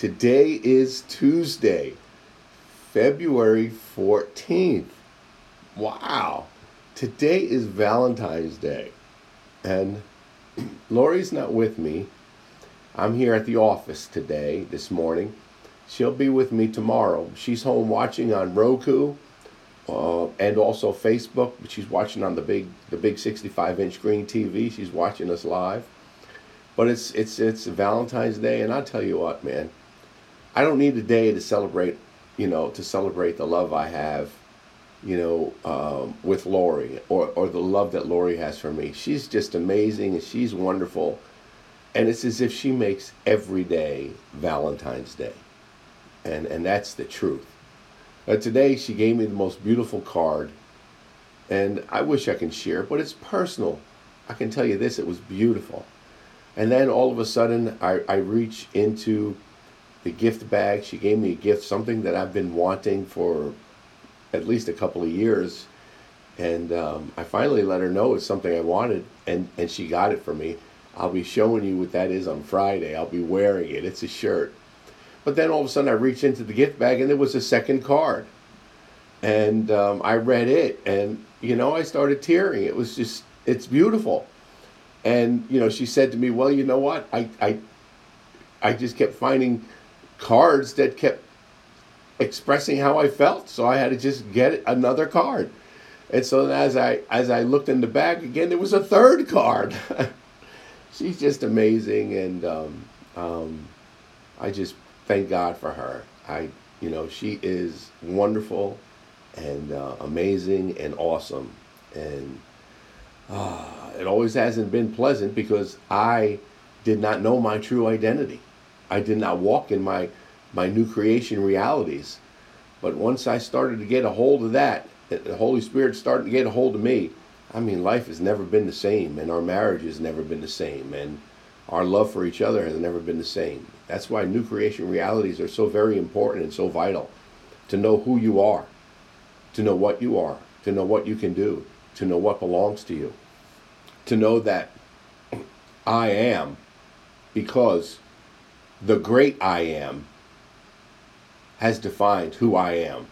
Today is Tuesday, February 14th. Wow. Today is Valentine's Day. And Lori's not with me. I'm here at the office today, this morning. She'll be with me tomorrow. She's home watching on Roku uh, and also Facebook. But She's watching on the big the big 65 inch screen TV. She's watching us live. But it's it's it's Valentine's Day, and I'll tell you what, man. I don't need a day to celebrate, you know, to celebrate the love I have, you know, um, with Lori or or the love that Lori has for me. She's just amazing and she's wonderful, and it's as if she makes every day Valentine's Day, and and that's the truth. Today she gave me the most beautiful card, and I wish I can share, but it's personal. I can tell you this: it was beautiful. And then all of a sudden, I, I reach into the gift bag. She gave me a gift, something that I've been wanting for at least a couple of years. And um, I finally let her know it's something I wanted, and, and she got it for me. I'll be showing you what that is on Friday. I'll be wearing it. It's a shirt. But then all of a sudden, I reached into the gift bag, and there was a second card. And um, I read it, and you know, I started tearing. It was just, it's beautiful. And you know, she said to me, "Well, you know what? I, I, I just kept finding cards that kept expressing how I felt, so I had to just get another card." And so as I as I looked in the bag again, there was a third card. She's just amazing, and um, um, I just thank God for her. I, you know, she is wonderful and uh, amazing and awesome. And uh, it always hasn't been pleasant because I did not know my true identity. I did not walk in my, my new creation realities. But once I started to get a hold of that, the Holy Spirit started to get a hold of me. I mean, life has never been the same, and our marriage has never been the same, and our love for each other has never been the same. That's why new creation realities are so very important and so vital to know who you are, to know what you are, to know what you can do, to know what belongs to you, to know that I am because the great I am has defined who I am.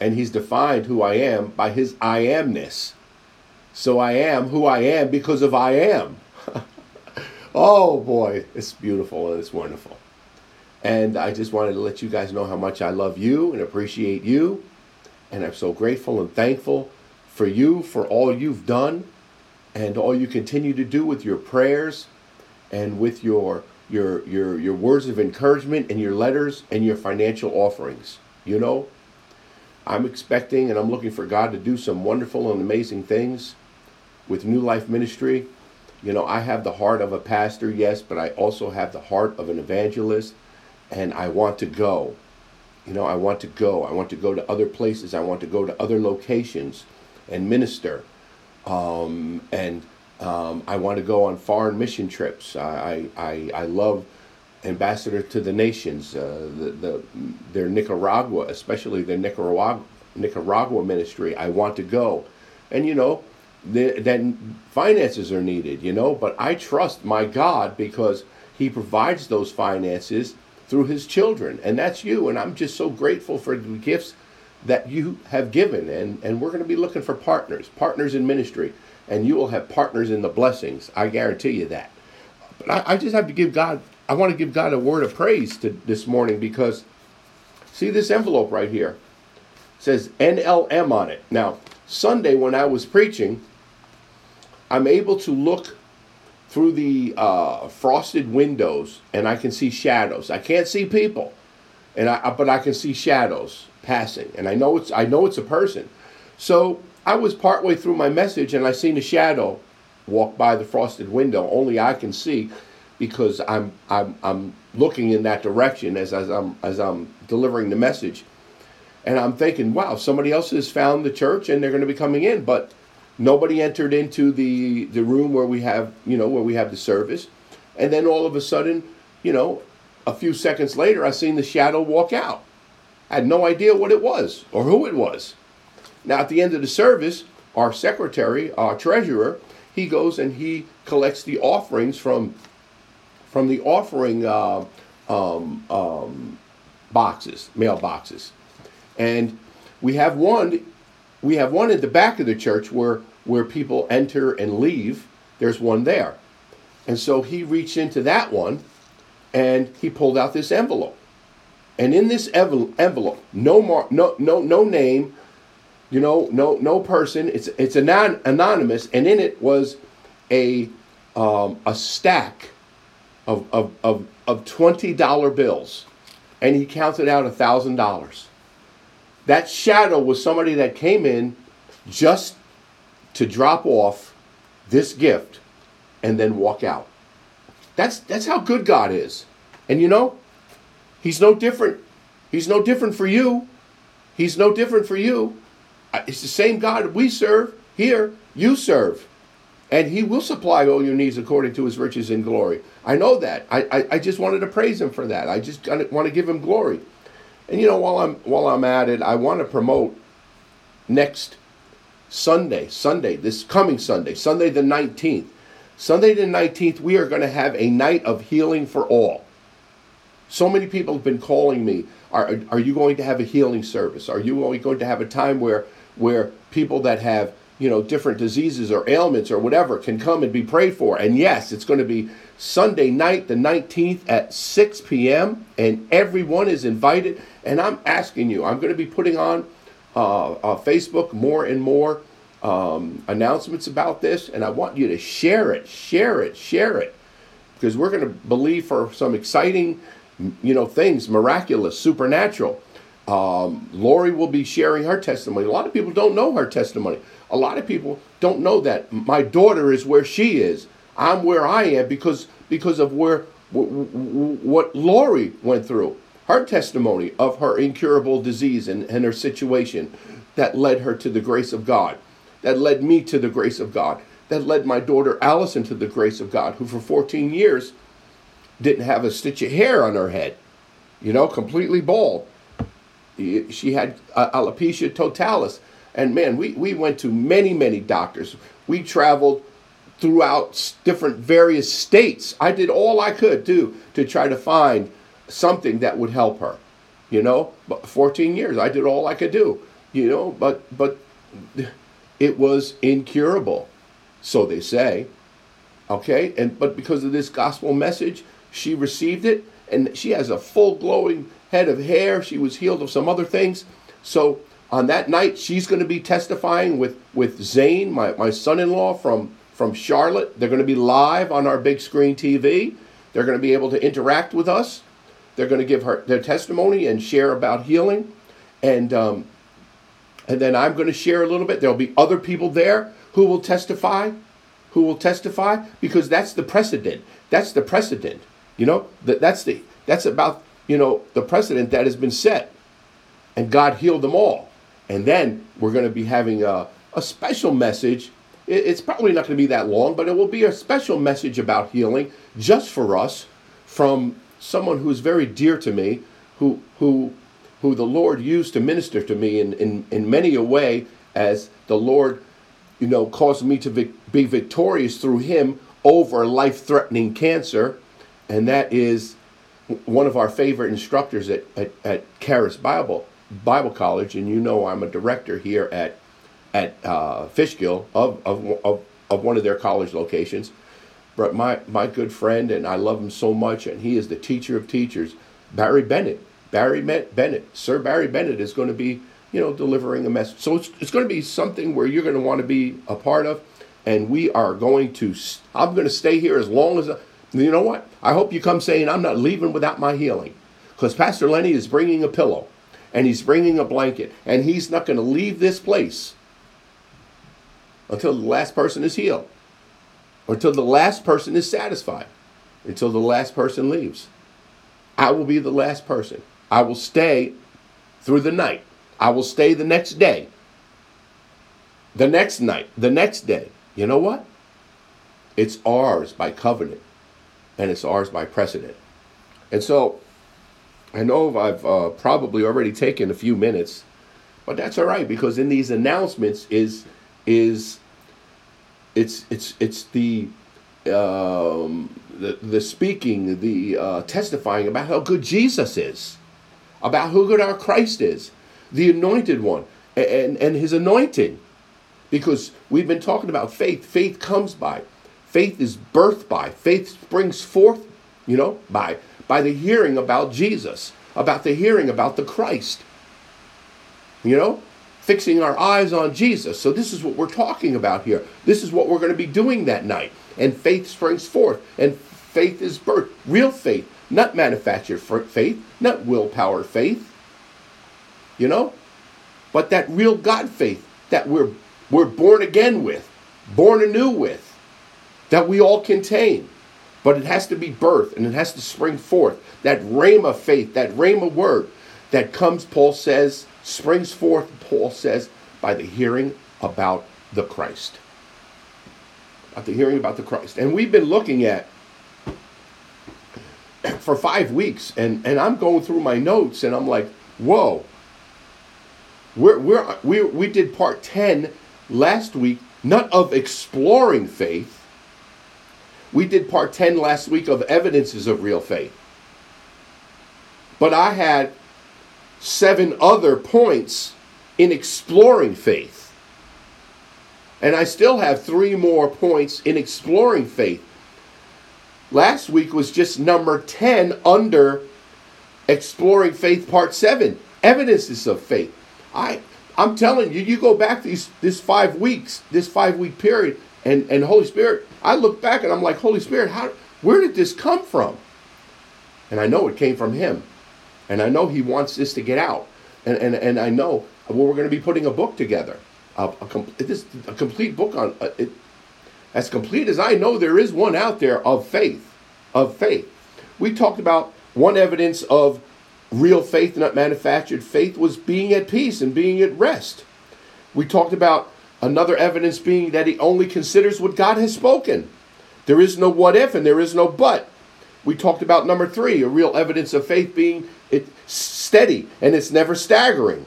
And he's defined who I am by his I amness. So I am who I am because of I am. oh boy, it's beautiful and it's wonderful. And I just wanted to let you guys know how much I love you and appreciate you. And I'm so grateful and thankful for you, for all you've done, and all you continue to do with your prayers and with your your your your words of encouragement and your letters and your financial offerings. You know, I'm expecting and I'm looking for God to do some wonderful and amazing things with New Life Ministry. You know, I have the heart of a pastor, yes, but I also have the heart of an evangelist, and I want to go. You know, I want to go. I want to go to other places. I want to go to other locations and minister. Um, and um, I want to go on foreign mission trips. I, I, I love ambassador to the nations, uh, the, the, their Nicaragua, especially their Nicaragua, Nicaragua ministry. I want to go. And, you know, the, then finances are needed, you know, but I trust my God because He provides those finances through His children, and that's you. And I'm just so grateful for the gifts that you have given. And, and we're going to be looking for partners, partners in ministry, and you will have partners in the blessings. I guarantee you that. But I, I just have to give God, I want to give God a word of praise to this morning because see this envelope right here it says NLM on it. Now, Sunday when I was preaching, I'm able to look through the uh, frosted windows and I can see shadows. I can't see people, and I but I can see shadows passing, and I know it's I know it's a person. So I was partway through my message and I seen a shadow walk by the frosted window. Only I can see because I'm I'm I'm looking in that direction as, as I'm as I'm delivering the message. And I'm thinking, wow, somebody else has found the church and they're going to be coming in, but nobody entered into the the room where we have, you know, where we have the service. And then all of a sudden, you know, a few seconds later I seen the shadow walk out. I had no idea what it was or who it was. Now, at the end of the service, our secretary, our treasurer, he goes and he collects the offerings from from the offering uh, um, um, boxes, mail boxes, and we have one. We have one at the back of the church where where people enter and leave. There's one there, and so he reached into that one, and he pulled out this envelope, and in this envelope, no no no no name, you know, no no person. It's it's anon- anonymous, and in it was a um, a stack of of of, of twenty dollar bills, and he counted out a thousand dollars. That shadow was somebody that came in just to drop off this gift and then walk out. That's that's how good God is. And you know, he's no different. He's no different for you. He's no different for you. It's the same God we serve here, you serve. And he will supply all your needs according to his riches in glory. I know that. I, I, I just wanted to praise him for that. I just want to give him glory. And you know, while I'm while I'm at it, I want to promote next Sunday, Sunday, this coming Sunday, Sunday the 19th. Sunday the 19th, we are going to have a night of healing for all. So many people have been calling me. Are, are you going to have a healing service? Are you going to have a time where where people that have you know different diseases or ailments or whatever can come and be prayed for? And yes, it's going to be Sunday night, the 19th at 6 p.m. and everyone is invited. And I'm asking you, I'm going to be putting on uh, uh, Facebook more and more um, announcements about this, and I want you to share it, share it, share it, because we're going to believe for some exciting you know, things miraculous, supernatural. Um, Lori will be sharing her testimony. A lot of people don't know her testimony. A lot of people don't know that my daughter is where she is. I'm where I am because because of where what Lori went through. Her testimony of her incurable disease and, and her situation that led her to the grace of God, that led me to the grace of God, that led my daughter Allison to the grace of God, who for 14 years didn't have a stitch of hair on her head, you know, completely bald. She had uh, alopecia totalis. And man, we, we went to many, many doctors. We traveled throughout different various states. I did all I could do to try to find something that would help her. You know, but 14 years, I did all I could do. You know, but but it was incurable, so they say. Okay, and but because of this gospel message, she received it, and she has a full glowing head of hair. She was healed of some other things. So on that night, she's going to be testifying with, with Zane, my, my son in law from, from Charlotte. They're going to be live on our big screen TV. They're going to be able to interact with us. They're going to give her their testimony and share about healing. And, um, and then I'm going to share a little bit. There'll be other people there who will testify, who will testify, because that's the precedent. That's the precedent. You know, that, that's the that's about you know the precedent that has been set, and God healed them all. And then we're going to be having a, a special message. It, it's probably not going to be that long, but it will be a special message about healing just for us from someone who's very dear to me, who who who the Lord used to minister to me in, in, in many a way as the Lord, you know, caused me to be victorious through him over life threatening cancer and that is one of our favorite instructors at, at, at Charis Bible Bible College, and you know I'm a director here at at uh, Fishkill of, of, of, of one of their college locations. But my, my good friend, and I love him so much, and he is the teacher of teachers, Barry Bennett. Barry Bennett, Sir Barry Bennett is going to be, you know, delivering a message. So it's, it's going to be something where you're going to want to be a part of, and we are going to. I'm going to stay here as long as you know what? I hope you come saying, I'm not leaving without my healing. Because Pastor Lenny is bringing a pillow and he's bringing a blanket and he's not going to leave this place until the last person is healed, or until the last person is satisfied, until the last person leaves. I will be the last person. I will stay through the night. I will stay the next day, the next night, the next day. You know what? It's ours by covenant and it's ours by precedent. And so I know I've uh, probably already taken a few minutes, but that's all right because in these announcements is is it's it's it's the um, the, the speaking, the uh, testifying about how good Jesus is, about who good our Christ is, the anointed one, and, and his anointing. Because we've been talking about faith. Faith comes by, faith is birthed by, faith springs forth, you know, by by the hearing about Jesus, about the hearing about the Christ. You know, fixing our eyes on Jesus. So this is what we're talking about here. This is what we're going to be doing that night. And faith springs forth, and faith is birth. Real faith, not manufactured faith, not willpower faith. You know? But that real God faith that we're we're born again with, born anew with, that we all contain. But it has to be birth and it has to spring forth. That rhema faith, that rhema word that comes, Paul says, springs forth, Paul says, by the hearing about the Christ. About the hearing about the Christ. And we've been looking at for five weeks, and, and I'm going through my notes and I'm like, whoa. We're, we're, we we did part 10 last week, not of exploring faith. We did part 10 last week of evidences of real faith. But I had seven other points in exploring faith. And I still have three more points in exploring faith. Last week was just number 10 under exploring faith part 7 evidences of faith. I I'm telling you, you go back these this five weeks, this five week period, and and Holy Spirit. I look back and I'm like, Holy Spirit, how where did this come from? And I know it came from Him, and I know He wants this to get out, and and and I know well, we're going to be putting a book together, a, this, a complete book on uh, it, as complete as I know there is one out there of faith, of faith. We talked about one evidence of real faith, not manufactured faith, was being at peace and being at rest. We talked about another evidence being that he only considers what God has spoken. There is no what if and there is no but. We talked about number three, a real evidence of faith being it steady and it's never staggering.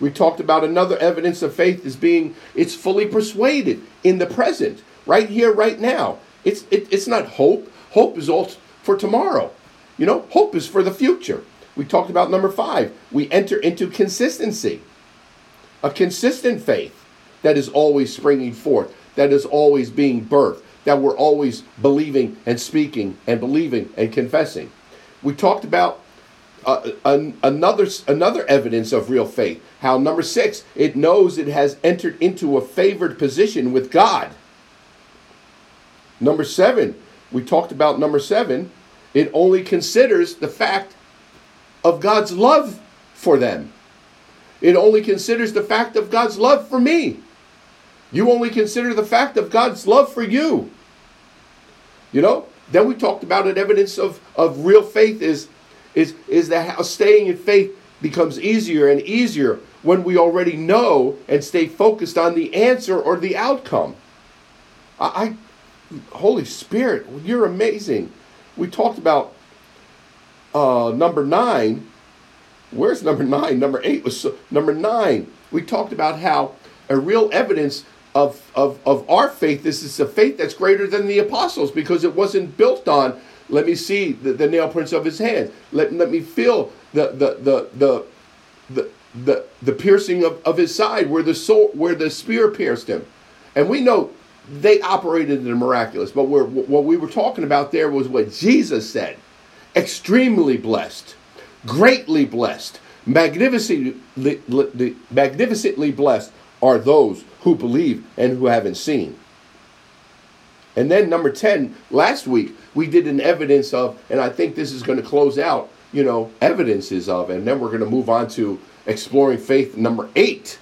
We talked about another evidence of faith as being it's fully persuaded in the present, right here, right now. It's it, it's not hope. Hope is all for tomorrow. You know, hope is for the future. We talked about number five. We enter into consistency, a consistent faith that is always springing forth, that is always being birthed, that we're always believing and speaking and believing and confessing. We talked about uh, an, another another evidence of real faith. How number six, it knows it has entered into a favored position with God. Number seven, we talked about number seven. It only considers the fact of God's love for them. It only considers the fact of God's love for me. You only consider the fact of God's love for you. You know? Then we talked about an Evidence of, of real faith is is, is that how staying in faith becomes easier and easier when we already know and stay focused on the answer or the outcome. I, I Holy Spirit, you're amazing. We talked about uh, number nine. Where's number nine? Number eight was so, number nine. We talked about how a real evidence of, of, of our faith is this a faith that's greater than the apostles because it wasn't built on let me see the, the nail prints of his hands. Let, let me feel the the the the the, the, the piercing of, of his side where the soul where the spear pierced him. And we know they operated in the miraculous, but what we were talking about there was what Jesus said. Extremely blessed, greatly blessed, magnificently, magnificently blessed are those who believe and who haven't seen. And then number 10, last week, we did an evidence of, and I think this is going to close out, you know, evidences of, and then we're going to move on to exploring faith number eight.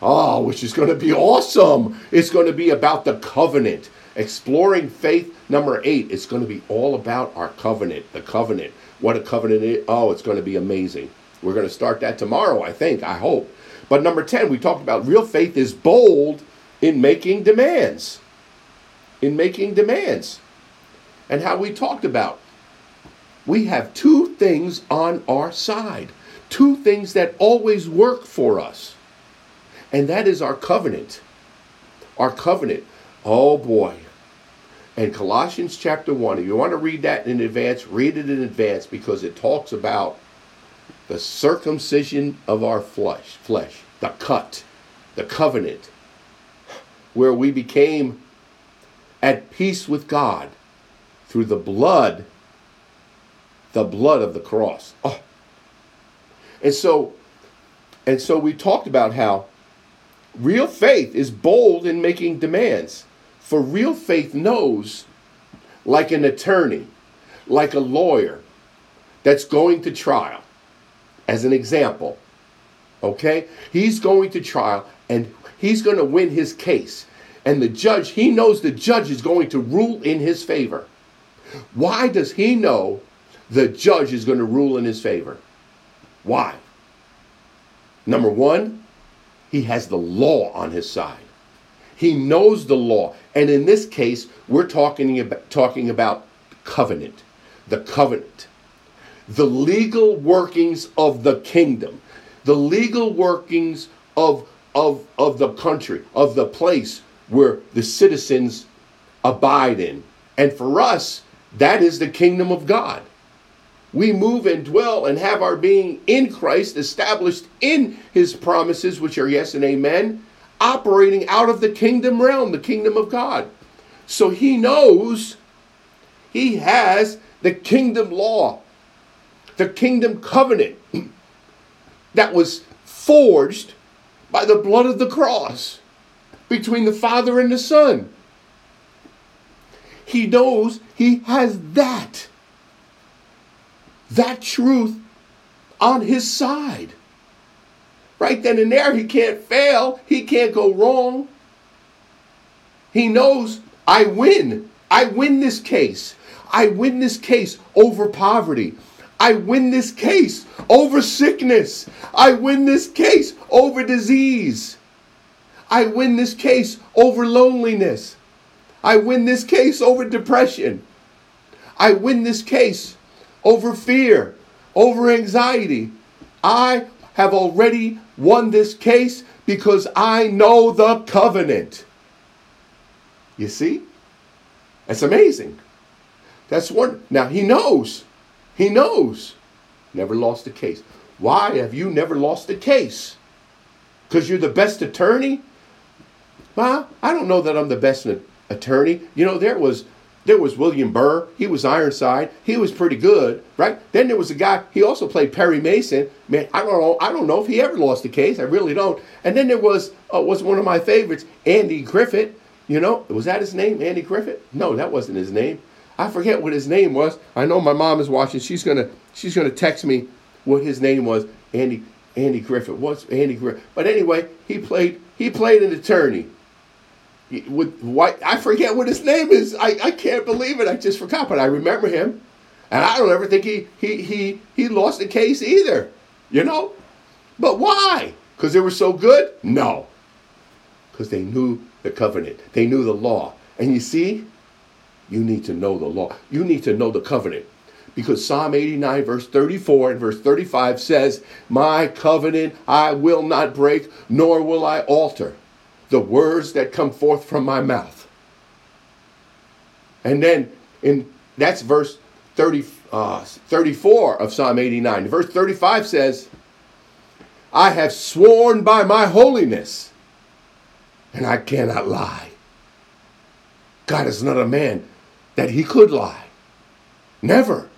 Oh, which is going to be awesome. It's going to be about the covenant. Exploring faith number eight. It's going to be all about our covenant, the covenant. What a covenant is. Oh, it's going to be amazing. We're going to start that tomorrow, I think, I hope. But number 10, we talked about real faith is bold in making demands in making demands. And how we talked about we have two things on our side, two things that always work for us. And that is our covenant. Our covenant. Oh boy. And Colossians chapter 1, if you want to read that in advance, read it in advance because it talks about the circumcision of our flesh, flesh, the cut, the covenant, where we became at peace with God through the blood, the blood of the cross. Oh. And so, and so we talked about how real faith is bold in making demands. For real faith knows, like an attorney, like a lawyer that's going to trial, as an example, okay? He's going to trial and he's going to win his case. And the judge, he knows the judge is going to rule in his favor. Why does he know the judge is going to rule in his favor? Why? Number one, he has the law on his side. He knows the law. And in this case, we're talking about, talking about covenant, the covenant, the legal workings of the kingdom, the legal workings of, of, of the country, of the place where the citizens abide in. And for us, that is the kingdom of God. We move and dwell and have our being in Christ, established in his promises, which are yes and amen, operating out of the kingdom realm, the kingdom of God. So he knows he has the kingdom law, the kingdom covenant that was forged by the blood of the cross between the Father and the Son. He knows he has that, that truth on his side. Right then and there, he can't fail. He can't go wrong. He knows I win. I win this case. I win this case over poverty. I win this case over sickness. I win this case over disease. I win this case over loneliness. I win this case over depression. I win this case over fear, over anxiety. I have already won this case because I know the covenant. You see? That's amazing. That's one. Now he knows. He knows. Never lost a case. Why have you never lost a case? Because you're the best attorney? Well, I don't know that I'm the best attorney. You know, there was there was William Burr. He was Ironside. He was pretty good, right? Then there was a guy. He also played Perry Mason. Man, I don't know. I don't know if he ever lost a case. I really don't. And then there was uh, was one of my favorites, Andy Griffith. You know, was that his name, Andy Griffith? No, that wasn't his name. I forget what his name was. I know my mom is watching. She's gonna she's gonna text me what his name was. Andy Andy Griffith. What's Andy Griffith? But anyway, he played he played an attorney with white. I forget what his name is. I, I can't believe it. I just forgot, but I remember him, and I don't ever think he he he he lost the case either. You know, but why? Because they were so good? No, because they knew the covenant. They knew the law. And you see, you need to know the law. You need to know the covenant. Because Psalm 89, verse 34 and verse 35 says, My covenant I will not break, nor will I alter the words that come forth from my mouth. And then in that's verse 30, uh, 34 of Psalm 89. Verse 35 says, I have sworn by my holiness, and I cannot lie. God is not a man that he could lie. Never.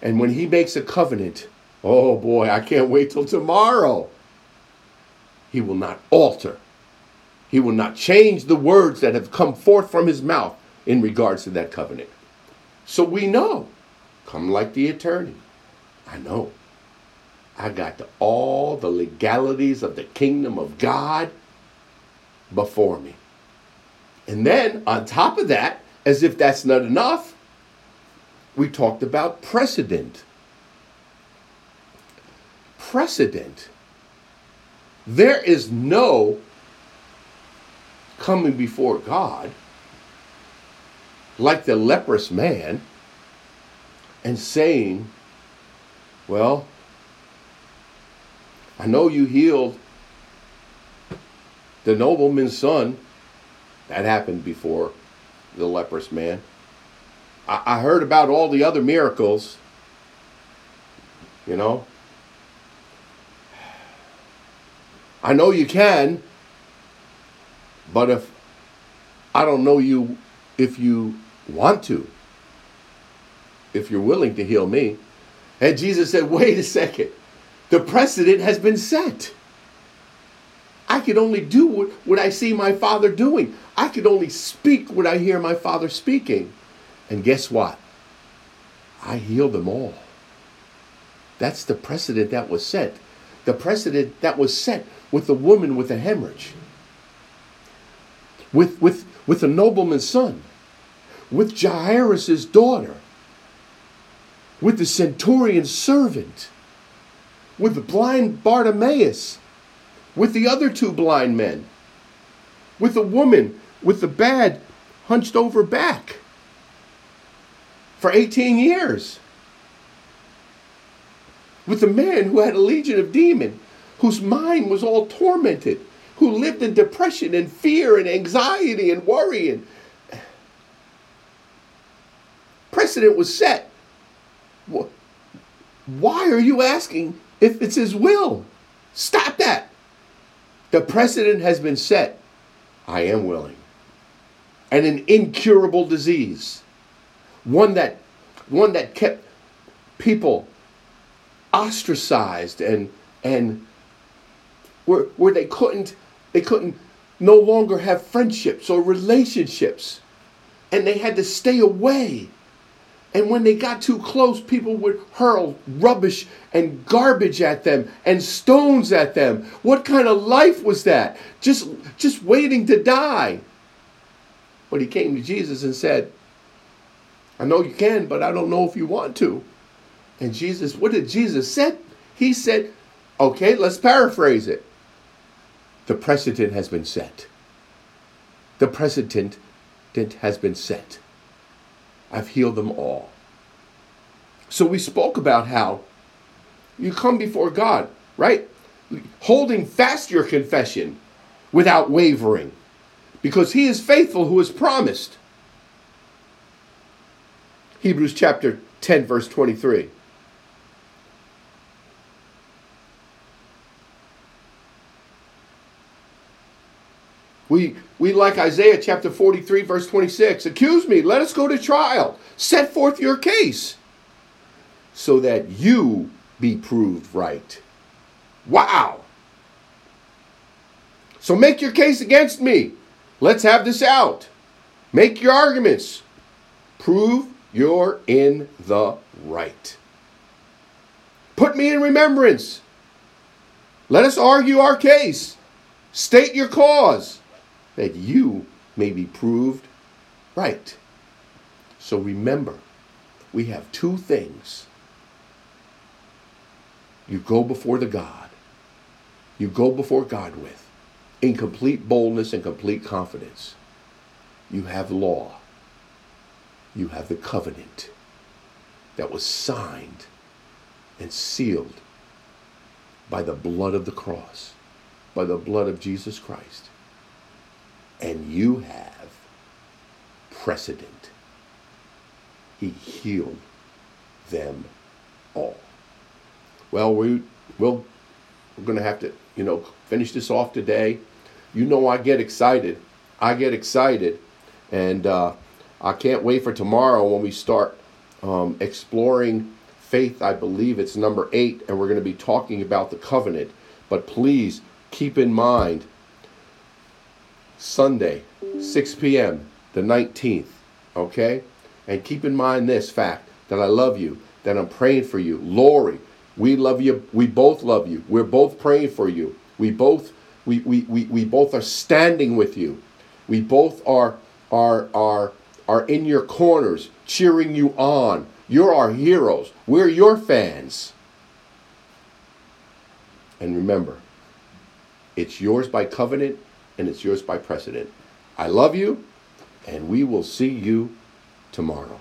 And when he makes a covenant, oh boy, I can't wait till tomorrow. He will not alter he will not change the words that have come forth from his mouth in regards to that covenant. So we know, come like the attorney. I know. I got the, all the legalities of the kingdom of God before me. And then on top of that, as if that's not enough, we talked about precedent. Precedent. There is no coming before God like the leprous man and saying, Well, I know you healed the nobleman's son. That happened before the leprous man. I, I heard about all the other miracles. You know? I know you can, but if I don't know you if you want to, if you're willing to heal me. And Jesus said, wait a second. The precedent has been set. I can only do what, what I see my father doing. I can only speak what I hear my father speaking. And guess what? I healed them all. That's the precedent that was set. The precedent that was set with the woman with the hemorrhage, with, with, with the nobleman's son, with Jairus' daughter, with the centurion's servant, with the blind Bartimaeus, with the other two blind men, with the woman with the bad hunched over back for 18 years, with the man who had a legion of demons, whose mind was all tormented, who lived in depression and fear and anxiety and worry and precedent was set. Why are you asking if it's his will? Stop that. The precedent has been set. I am willing. And an incurable disease. One that one that kept people ostracized and and where where they couldn't they couldn't no longer have friendships or relationships. And they had to stay away and when they got too close, people would hurl rubbish and garbage at them and stones at them. What kind of life was that? Just, just waiting to die. But he came to Jesus and said, I know you can, but I don't know if you want to. And Jesus, what did Jesus said? He said, okay, let's paraphrase it. The precedent has been set. The precedent has been set. I've healed them all. So we spoke about how you come before God, right? Holding fast your confession without wavering, because He is faithful who has promised. Hebrews chapter 10, verse 23. We, we like Isaiah chapter 43, verse 26. Accuse me, let us go to trial. Set forth your case so that you be proved right. Wow. So make your case against me. Let's have this out. Make your arguments. Prove you're in the right. Put me in remembrance. Let us argue our case. State your cause that you may be proved right. So remember, we have two things. You go before the God, you go before God with, in complete boldness and complete confidence. You have law, you have the covenant that was signed and sealed by the blood of the cross, by the blood of Jesus Christ and you have precedent. He healed them all. Well, we will we're going to have to, you know, finish this off today. You know, I get excited. I get excited, and uh, I can't wait for tomorrow when we start um, exploring faith. I believe it's number eight, and we're going to be talking about the covenant. But please keep in mind Sunday, 6 p.m., the 19th. Okay? And keep in mind this fact that I love you, that I'm praying for you. Lori, we love you. We both love you. We're both praying for you. We both we, we, we, we both are standing with you. We both are are are are in your corners, cheering you on. You're our heroes. We're your fans. And remember, it's yours by covenant and it's yours by precedent. I love you, and we will see you tomorrow.